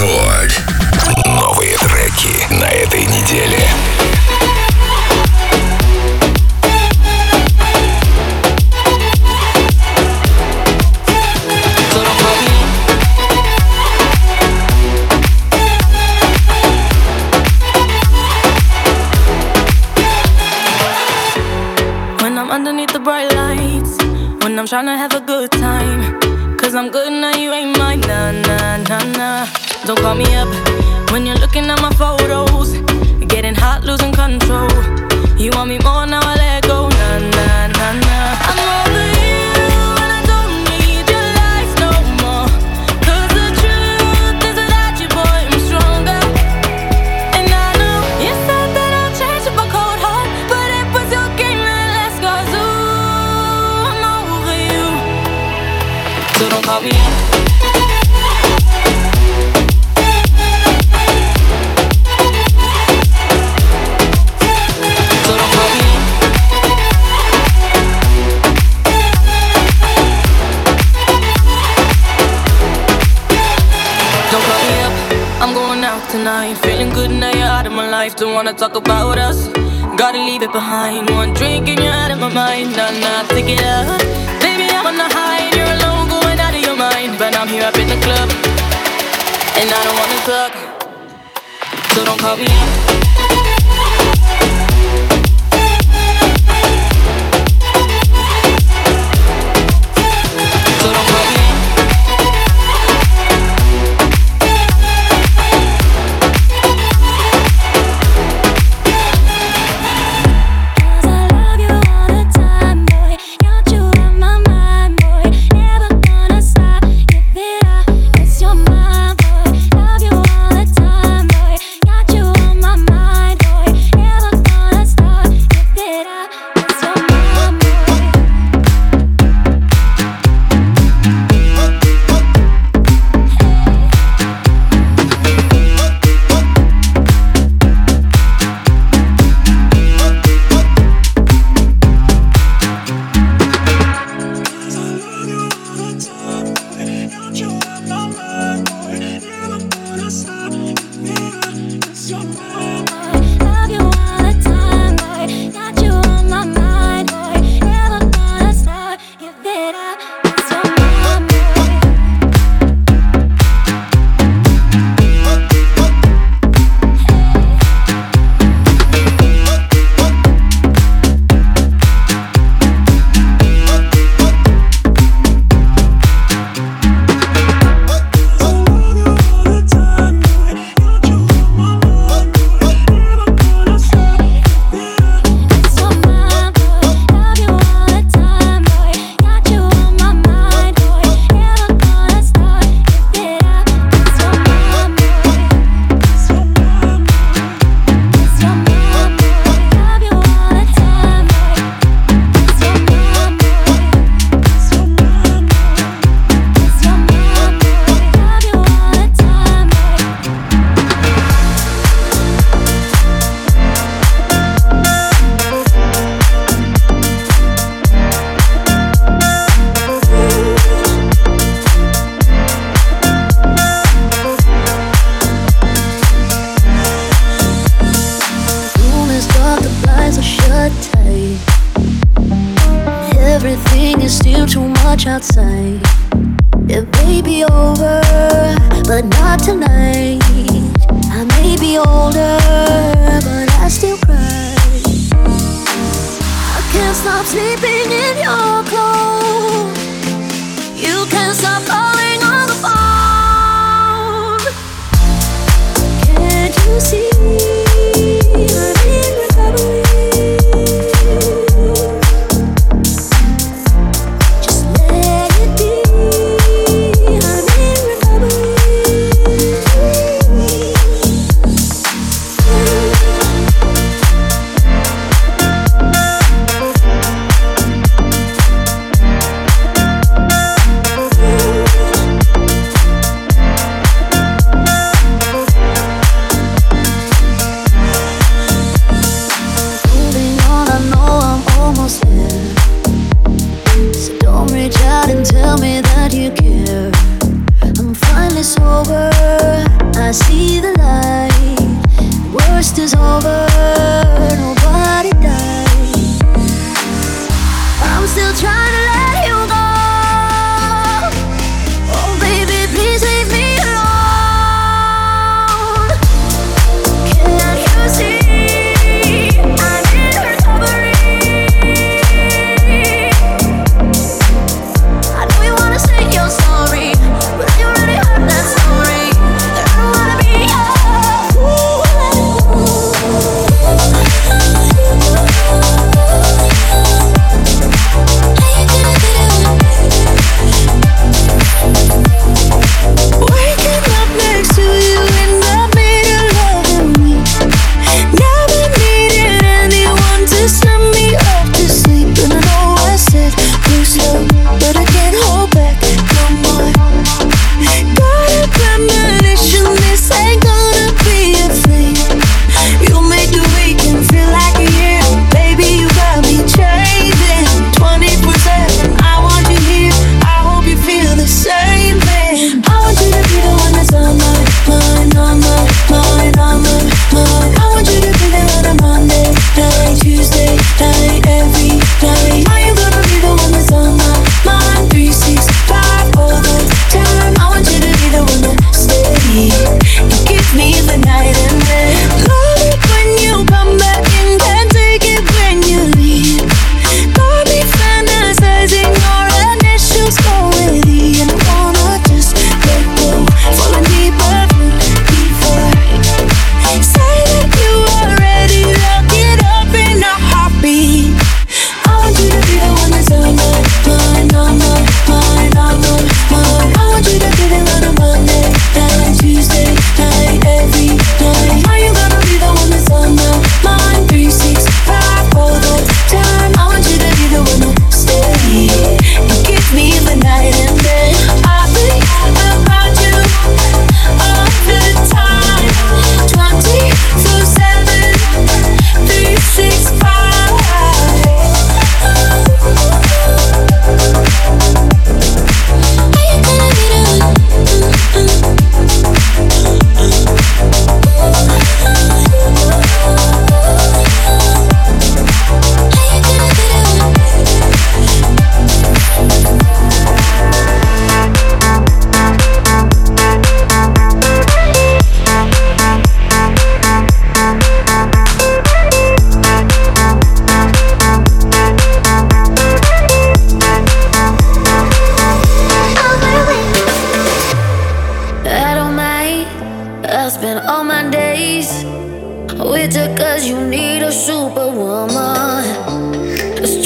Рекорд. Новые треки на этой неделе. When I'm underneath the bright lights, when I'm trying to have a don't call me up. still wanna talk about us. Gotta leave it behind. One drink and you're out of my mind. I'm not picking up. Baby, I'm on the high and you're alone, going out of your mind. But I'm here up in the club, and I don't wanna talk. So don't call me. sleeping in your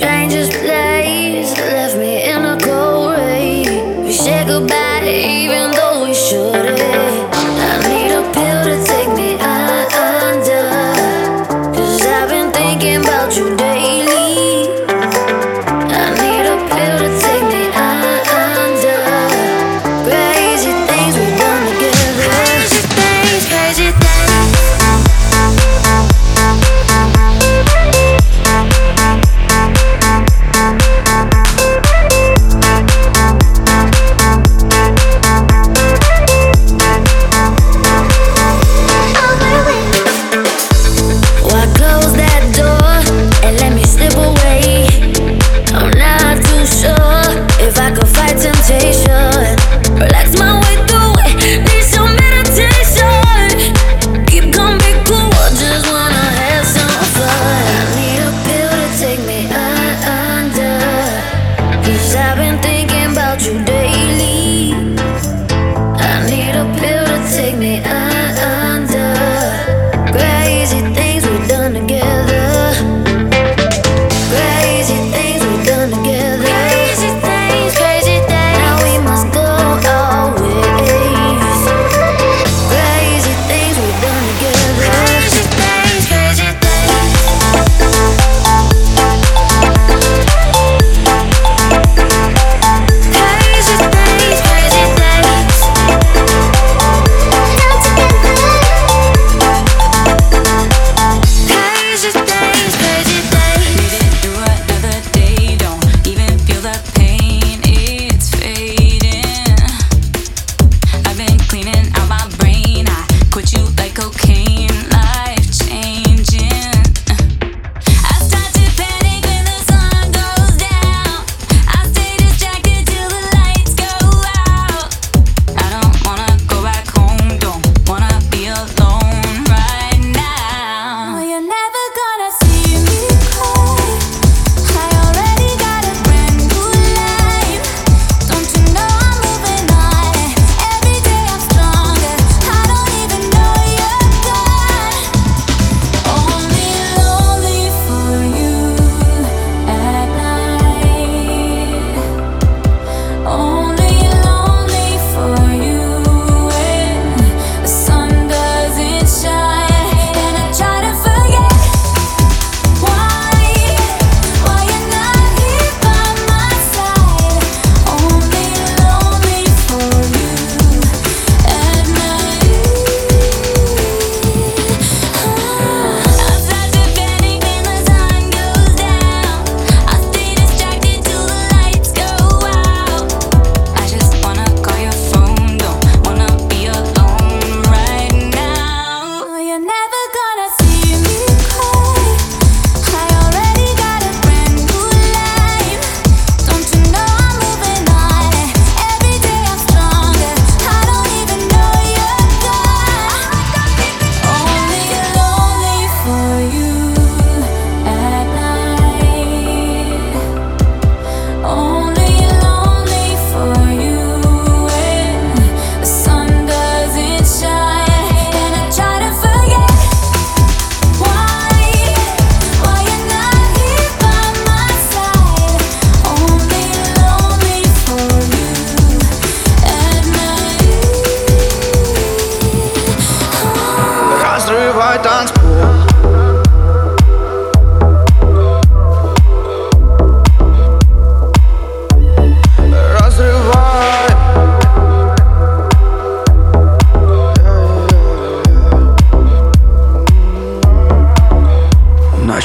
strangers play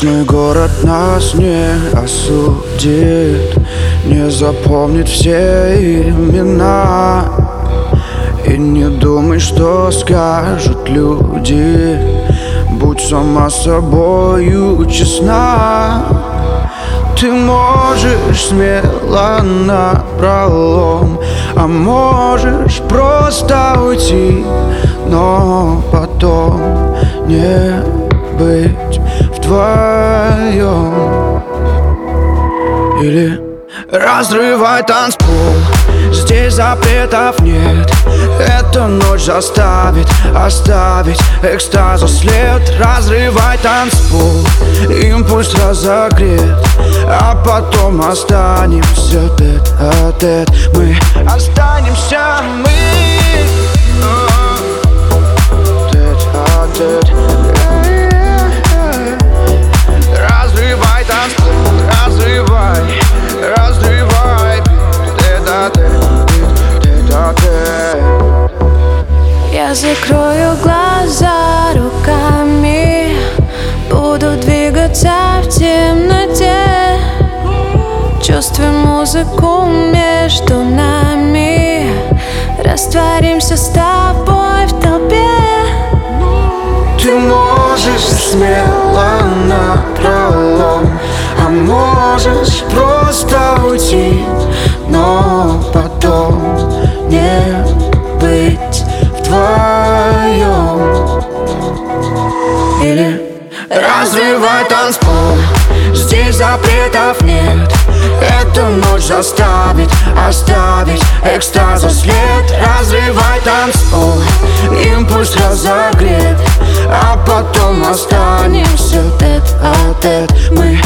Ночной город нас не осудит Не запомнит все имена. И не думай, что скажут люди. Будь сама собою честна. Ты можешь смело на пролом А можешь просто уйти Но потом не быть вдвоем Или разрывай танцпол. Здесь запретов нет. Эта ночь заставит оставить экстаза след. Разрывай танцпол Импульс разогрет. А потом останемся тет-а-тет Мы останемся мы. Тет-а-тет Разрывай танцпол, Я закрою глаза руками Буду двигаться в темноте. Чувствуем музыку между нами Растворимся с тобой в толпе. Ты можешь смело можешь просто уйти Но потом не быть вдвоем Или развивай танцпол Здесь запретов нет. Эта ночь заставит оставить экстаза след. Разрывай танцпол Импульс разогрет А потом останемся тет-а-тет. Мы